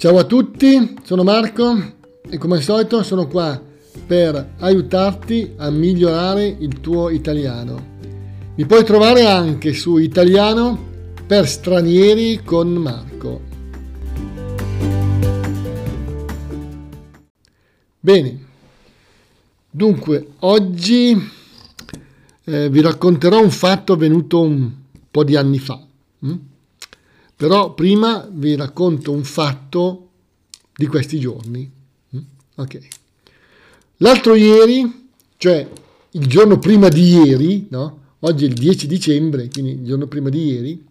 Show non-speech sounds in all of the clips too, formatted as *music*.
Ciao a tutti, sono Marco e come al solito sono qua per aiutarti a migliorare il tuo italiano. Mi puoi trovare anche su Italiano per stranieri con Marco. Bene, dunque oggi eh, vi racconterò un fatto avvenuto un po' di anni fa. Hm? Però prima vi racconto un fatto di questi giorni. Mm? Ok. L'altro ieri, cioè il giorno prima di ieri, no? oggi è il 10 dicembre, quindi il giorno prima di ieri,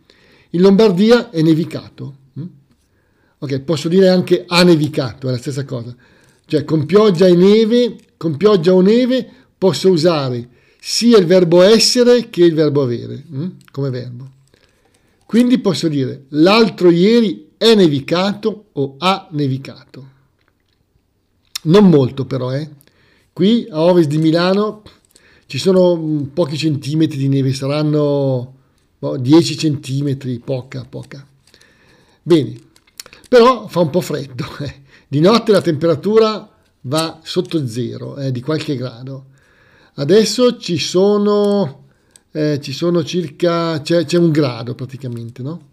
in Lombardia è nevicato. Mm? Ok, posso dire anche ha nevicato, è la stessa cosa. Cioè con pioggia e neve, con pioggia o neve posso usare sia il verbo essere che il verbo avere mm? come verbo. Quindi posso dire l'altro ieri è nevicato o ha nevicato. Non molto però, eh. Qui a ovest di Milano ci sono pochi centimetri di neve, saranno boh, 10 centimetri, poca, poca. Bene, però fa un po' freddo. *laughs* Eh. Di notte la temperatura va sotto zero, eh, di qualche grado. Adesso ci sono eh, ci sono circa, c'è, c'è, un grado praticamente, no?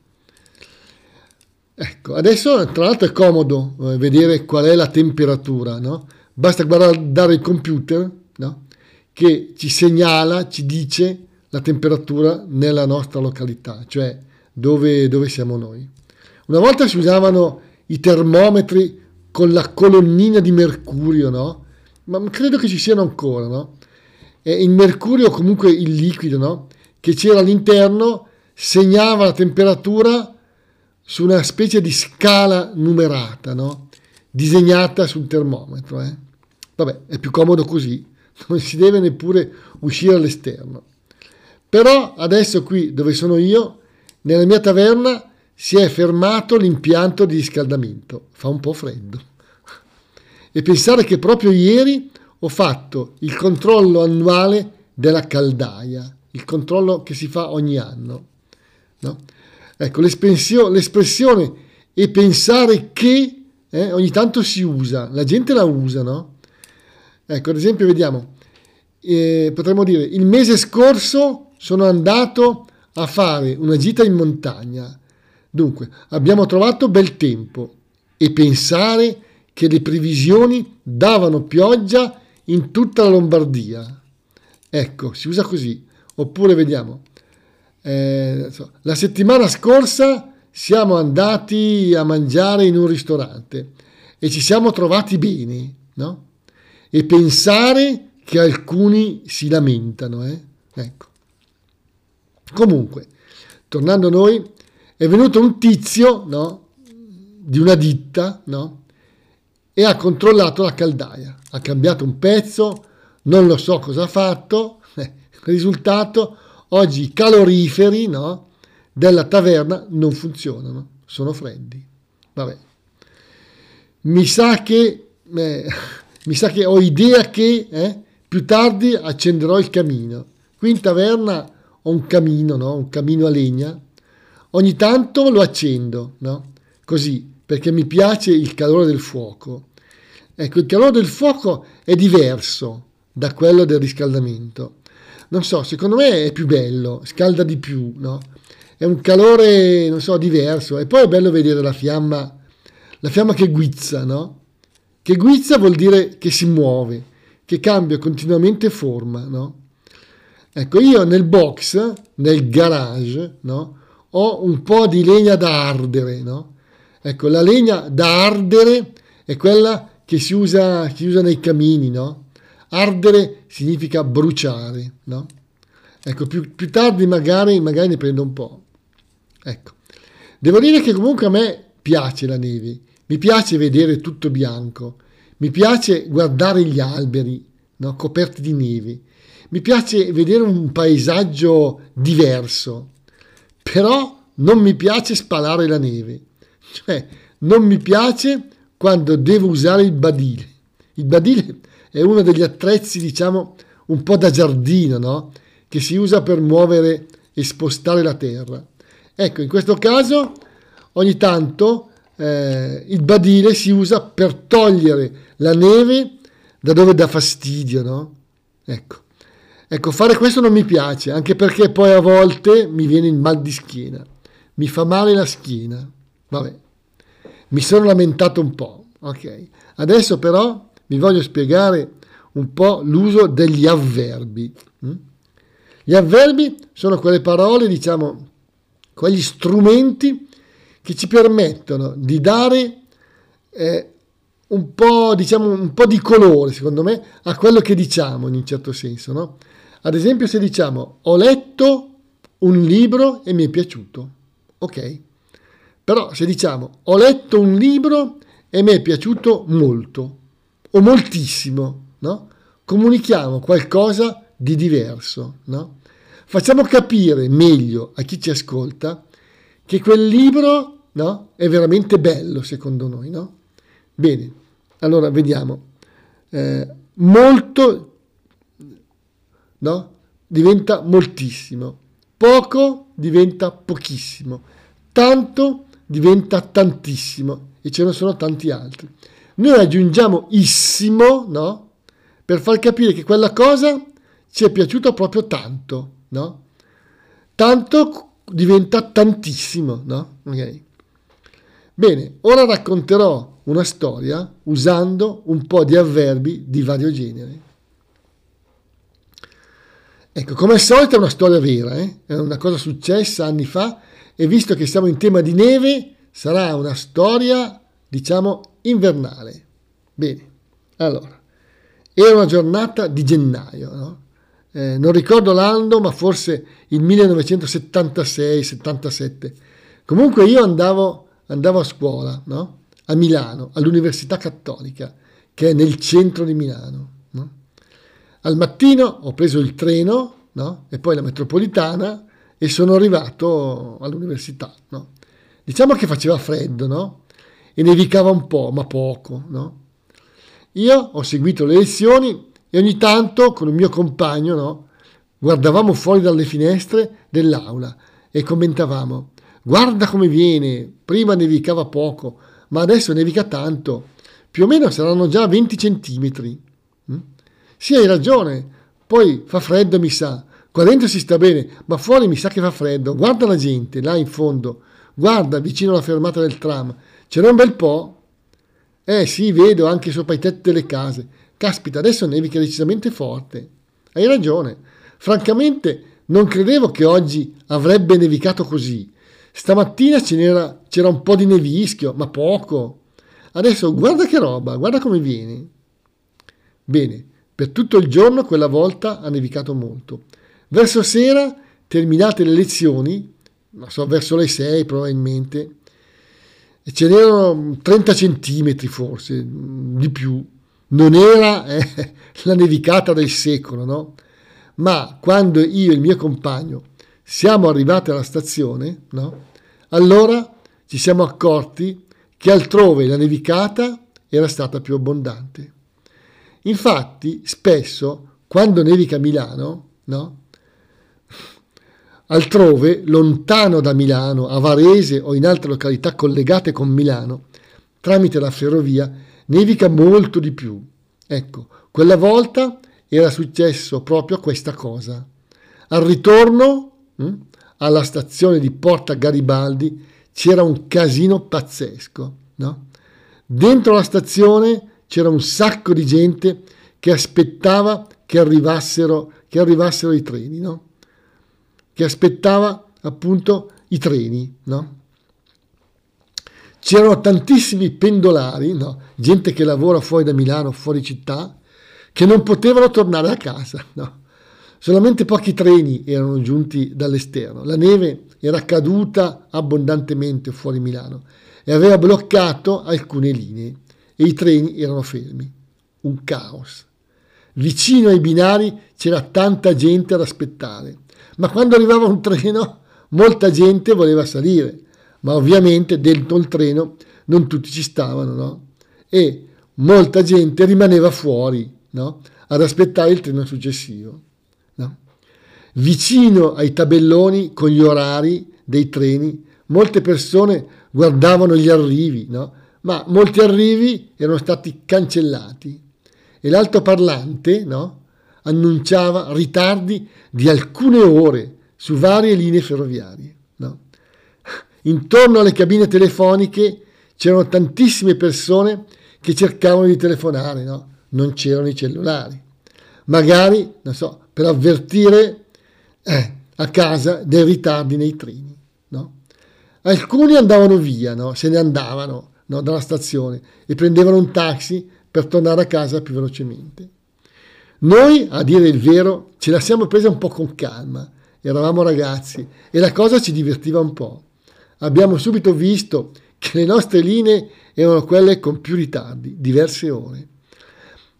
Ecco, adesso tra l'altro è comodo eh, vedere qual è la temperatura, no? Basta guardare il computer, no? Che ci segnala, ci dice la temperatura nella nostra località, cioè dove, dove siamo noi. Una volta si usavano i termometri con la colonnina di mercurio, no? Ma credo che ci siano ancora, no? Eh, il mercurio, comunque il liquido, no? che c'era all'interno, segnava la temperatura su una specie di scala numerata, no? disegnata sul termometro. Eh? Vabbè, è più comodo così, *laughs* non si deve neppure uscire all'esterno. Però adesso qui dove sono io, nella mia taverna, si è fermato l'impianto di riscaldamento. Fa un po' freddo. *laughs* E pensare che proprio ieri ho fatto il controllo annuale della caldaia, il controllo che si fa ogni anno. No? Ecco, l'espressione e pensare che eh, ogni tanto si usa, la gente la usa, no? Ecco, ad esempio, vediamo, eh, potremmo dire, il mese scorso sono andato a fare una gita in montagna. Dunque, abbiamo trovato bel tempo e pensare che le previsioni davano pioggia in tutta la Lombardia. Ecco, si usa così. Oppure vediamo, eh, la settimana scorsa siamo andati a mangiare in un ristorante e ci siamo trovati bene, no? E pensare che alcuni si lamentano, eh? Ecco. Comunque, tornando a noi, è venuto un tizio, no? Di una ditta, no? E ha controllato la caldaia. Ha cambiato un pezzo, non lo so cosa ha fatto. *laughs* Risultato, oggi i caloriferi no, della taverna non funzionano, sono freddi. Vabbè. Mi sa che, eh, *laughs* mi sa che ho idea che eh, più tardi accenderò il camino. Qui in taverna ho un camino, no? un camino a legna. Ogni tanto lo accendo, no? così perché mi piace il calore del fuoco. Ecco, il calore del fuoco è diverso da quello del riscaldamento. Non so, secondo me è più bello, scalda di più, no? È un calore, non so, diverso. E poi è bello vedere la fiamma, la fiamma che guizza, no? Che guizza vuol dire che si muove, che cambia continuamente forma, no? Ecco, io nel box, nel garage, no? Ho un po' di legna da ardere, no? Ecco, la legna da ardere è quella che si usa, si usa nei camini, no? Ardere significa bruciare, no? Ecco, più, più tardi magari, magari ne prendo un po'. Ecco. Devo dire che comunque a me piace la neve, mi piace vedere tutto bianco, mi piace guardare gli alberi no? coperti di neve, mi piace vedere un paesaggio diverso, però non mi piace spalare la neve, cioè non mi piace quando devo usare il badile. Il badile è uno degli attrezzi, diciamo, un po' da giardino, no? Che si usa per muovere e spostare la terra. Ecco, in questo caso ogni tanto eh, il badile si usa per togliere la neve da dove dà fastidio, no? Ecco. Ecco, fare questo non mi piace, anche perché poi a volte mi viene il mal di schiena, mi fa male la schiena. Vabbè, mi sono lamentato un po', ok? Adesso però vi voglio spiegare un po' l'uso degli avverbi. Hm? Gli avverbi sono quelle parole, diciamo, quegli strumenti che ci permettono di dare eh, un, po', diciamo, un po' di colore, secondo me, a quello che diciamo in un certo senso. No? Ad esempio se diciamo ho letto un libro e mi è piaciuto, ok? Però se diciamo ho letto un libro e mi è piaciuto molto o moltissimo, no? Comunichiamo qualcosa di diverso, no? Facciamo capire meglio a chi ci ascolta che quel libro no, è veramente bello secondo noi. No? Bene, allora vediamo. Eh, molto no, diventa moltissimo, poco diventa pochissimo, tanto diventa tantissimo e ce ne sono tanti altri. Noi aggiungiamo issimo no, per far capire che quella cosa ci è piaciuta proprio tanto no? Tanto diventa tantissimo, no? Okay. Bene, ora racconterò una storia usando un po' di avverbi di vario genere. Ecco, come al solito è una storia vera, eh? è una cosa successa anni fa e visto che siamo in tema di neve, sarà una storia, diciamo, invernale. Bene, allora, era una giornata di gennaio, no? eh, non ricordo l'anno, ma forse il 1976-77. Comunque io andavo, andavo a scuola, no? a Milano, all'Università Cattolica, che è nel centro di Milano. Al mattino ho preso il treno no? e poi la metropolitana e sono arrivato all'università. No? Diciamo che faceva freddo no? e nevicava un po', ma poco. No? Io ho seguito le lezioni e ogni tanto con il mio compagno no, guardavamo fuori dalle finestre dell'aula e commentavamo guarda come viene, prima nevicava poco, ma adesso nevica tanto, più o meno saranno già 20 centimetri. Sì, hai ragione, poi fa freddo mi sa, qua dentro si sta bene, ma fuori mi sa che fa freddo, guarda la gente là in fondo, guarda vicino alla fermata del tram, ce n'è un bel po'. Eh sì, vedo anche sopra i tetti delle case. Caspita, adesso nevica decisamente forte. Hai ragione. Francamente, non credevo che oggi avrebbe nevicato così. Stamattina c'era, c'era un po' di nevischio, ma poco. Adesso guarda che roba, guarda come viene. Bene, per tutto il giorno quella volta ha nevicato molto. Verso sera, terminate le lezioni, non so, verso le 6 probabilmente, ce n'erano 30 centimetri forse, di più non era eh, *laughs* la nevicata del secolo, no? Ma quando io e il mio compagno siamo arrivati alla stazione, no? Allora ci siamo accorti che altrove la nevicata era stata più abbondante. Infatti, spesso, quando nevica a Milano, no? Altrove, lontano da Milano, a Varese o in altre località collegate con Milano, tramite la ferrovia, nevica molto di più. Ecco, quella volta era successo proprio questa cosa. Al ritorno mh, hm, alla stazione di Porta Garibaldi c'era un casino pazzesco. No? Dentro la stazione c'era un sacco di gente che aspettava che arrivassero, che arrivassero i treni, no? che aspettava appunto i treni. No? C'erano tantissimi pendolari, no? gente che lavora fuori da Milano, fuori città, che non potevano tornare a casa. No? Solamente pochi treni erano giunti dall'esterno. La neve era caduta abbondantemente fuori Milano e aveva bloccato alcune linee e i treni erano fermi. Un caos. Vicino ai binari c'era tanta gente ad aspettare, ma quando arrivava un treno molta gente voleva salire ma ovviamente dentro il treno non tutti ci stavano, no? E molta gente rimaneva fuori, no? Ad aspettare il treno successivo, no? Vicino ai tabelloni con gli orari dei treni, molte persone guardavano gli arrivi, no? Ma molti arrivi erano stati cancellati e l'altoparlante no? annunciava ritardi di alcune ore su varie linee ferroviarie. No? Intorno alle cabine telefoniche c'erano tantissime persone che cercavano di telefonare, no? non c'erano i cellulari. Magari, non so, per avvertire eh, a casa dei ritardi nei treni. No? Alcuni andavano via, no? se ne andavano no? dalla stazione e prendevano un taxi per tornare a casa più velocemente. Noi, a dire il vero, ce la siamo presa un po' con calma, eravamo ragazzi e la cosa ci divertiva un po'. Abbiamo subito visto che le nostre linee erano quelle con più ritardi, diverse ore.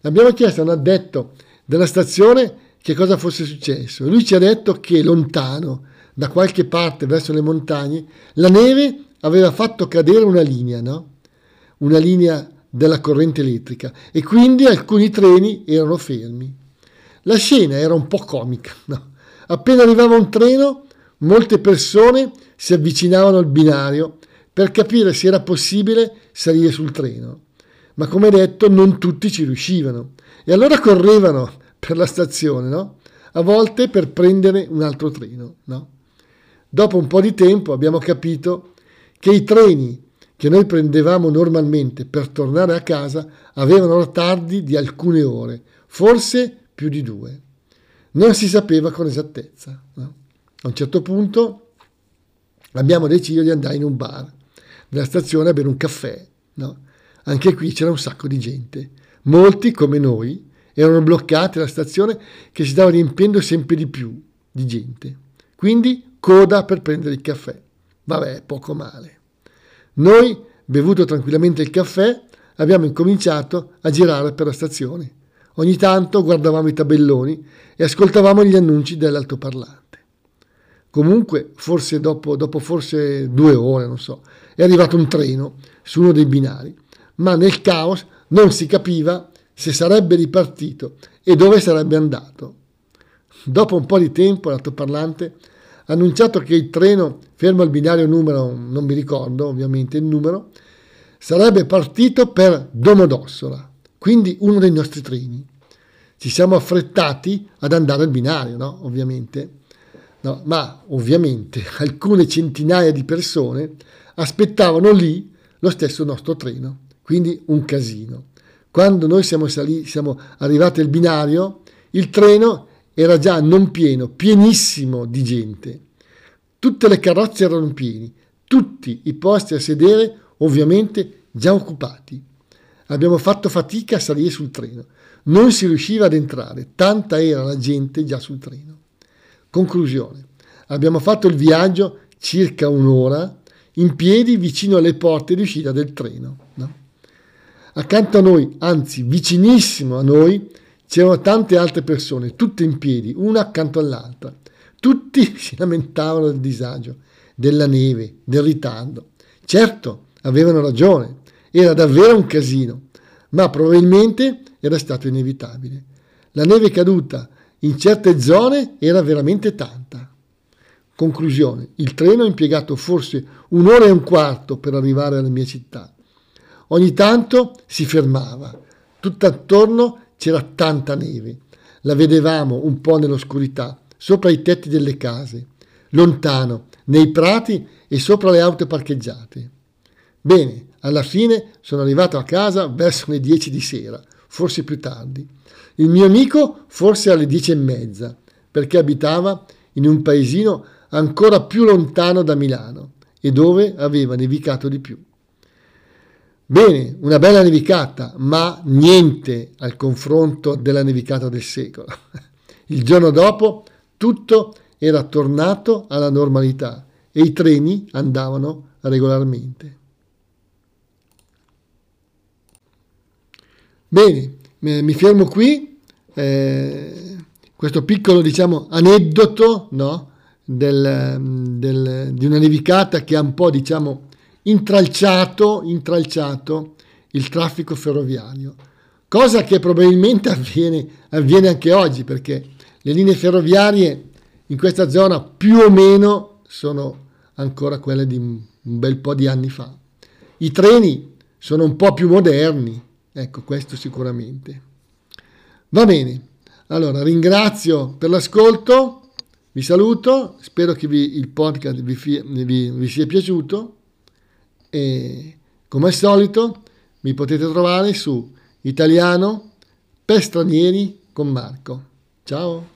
Abbiamo chiesto a un addetto della stazione che cosa fosse successo. Lui ci ha detto che lontano, da qualche parte verso le montagne, la neve aveva fatto cadere una linea, no? Una linea della corrente elettrica e quindi alcuni treni erano fermi. La scena era un po' comica, *laughs* no? Appena arrivava un treno, molte persone si avvicinavano al binario per capire se era possibile salire sul treno. Ma come detto, non tutti ci riuscivano. E allora correvano *laughs* per la stazione, no? A volte per prendere un altro treno, no? Dopo un po' di tempo abbiamo capito che i treni che noi prendevamo normalmente per tornare a casa avevano ritardi di alcune ore, forse più di due. Non si sapeva con esattezza. No? A un certo punto abbiamo deciso di andare in un bar nella stazione a bere un caffè. No? Anche qui c'era un sacco di gente. Molti, come noi, erano bloccati alla stazione che si stava riempiendo sempre di più di gente. Quindi coda per prendere il caffè. Vabbè, poco male. Noi, bevuto tranquillamente il caffè, abbiamo incominciato a girare per la stazione. Ogni tanto guardavamo i tabelloni e ascoltavamo gli annunci dell'altoparlante. Comunque, forse dopo, dopo forse due ore, non so, è arrivato un treno su uno dei binari, ma nel caos non si capiva se sarebbe ripartito e dove sarebbe andato. Dopo un po' di tempo l'altoparlante ha annunciato che il treno fermo al binario numero, non mi ricordo ovviamente il numero, sarebbe partito per Domodossola, quindi uno dei nostri treni. Ci siamo affrettati ad andare al binario, no? Ovviamente. No, ma ovviamente *laughs* alcune centinaia di persone aspettavano lì lo stesso nostro treno, quindi un casino. Quando noi siamo, saliti, siamo arrivati al binario, il treno era già non pieno, pienissimo di gente. Tutte le carrozze erano pieni, tutti i posti a sedere ovviamente già occupati. Abbiamo fatto fatica a salire sul treno, non si riusciva ad entrare, tanta era la gente già sul treno. Conclusione. Abbiamo fatto il viaggio circa un'ora in piedi vicino alle porte di uscita del treno. No? Accanto a noi, anzi vicinissimo a noi, c'erano tante altre persone, tutte in piedi, una accanto all'altra. Tutti *laughs* si lamentavano del disagio, della neve, del ritardo. Certo, avevano ragione, era davvero un casino, ma probabilmente era stato inevitabile. La neve caduta in certe zone era veramente tanta. Conclusione, il treno ha impiegato forse un'ora e un quarto per arrivare alla mia città. Ogni tanto si fermava, tutt'attorno c'era tanta neve, la vedevamo un po' nell'oscurità, sopra i tetti delle case, lontano, nei prati e sopra le auto parcheggiate. Bene, alla fine sono arrivato a casa verso le 10 di sera, forse più tardi. Il mio amico forse alle dieci e mezza, perché abitava in un paesino ancora più lontano da Milano e dove aveva nevicato di più. Bene, una bella nevicata, ma niente al confronto della nevicata del secolo. *laughs* Il giorno dopo tutto era tornato alla normalità e i treni andavano regolarmente. Bene, mi fermo qui. Eh, questo piccolo diciamo, aneddoto no? del, del, di una nevicata che ha un po' diciamo, intralciato, intralciato il traffico ferroviario, cosa che probabilmente avviene, avviene anche oggi perché le linee ferroviarie in questa zona più o meno sono ancora quelle di un bel po' di anni fa. I treni sono un po' più moderni, ecco questo sicuramente. Va bene, allora ringrazio per l'ascolto, vi saluto, spero che vi, il podcast vi, vi, vi sia piaciuto e come al solito mi potete trovare su italiano per stranieri con Marco. Ciao!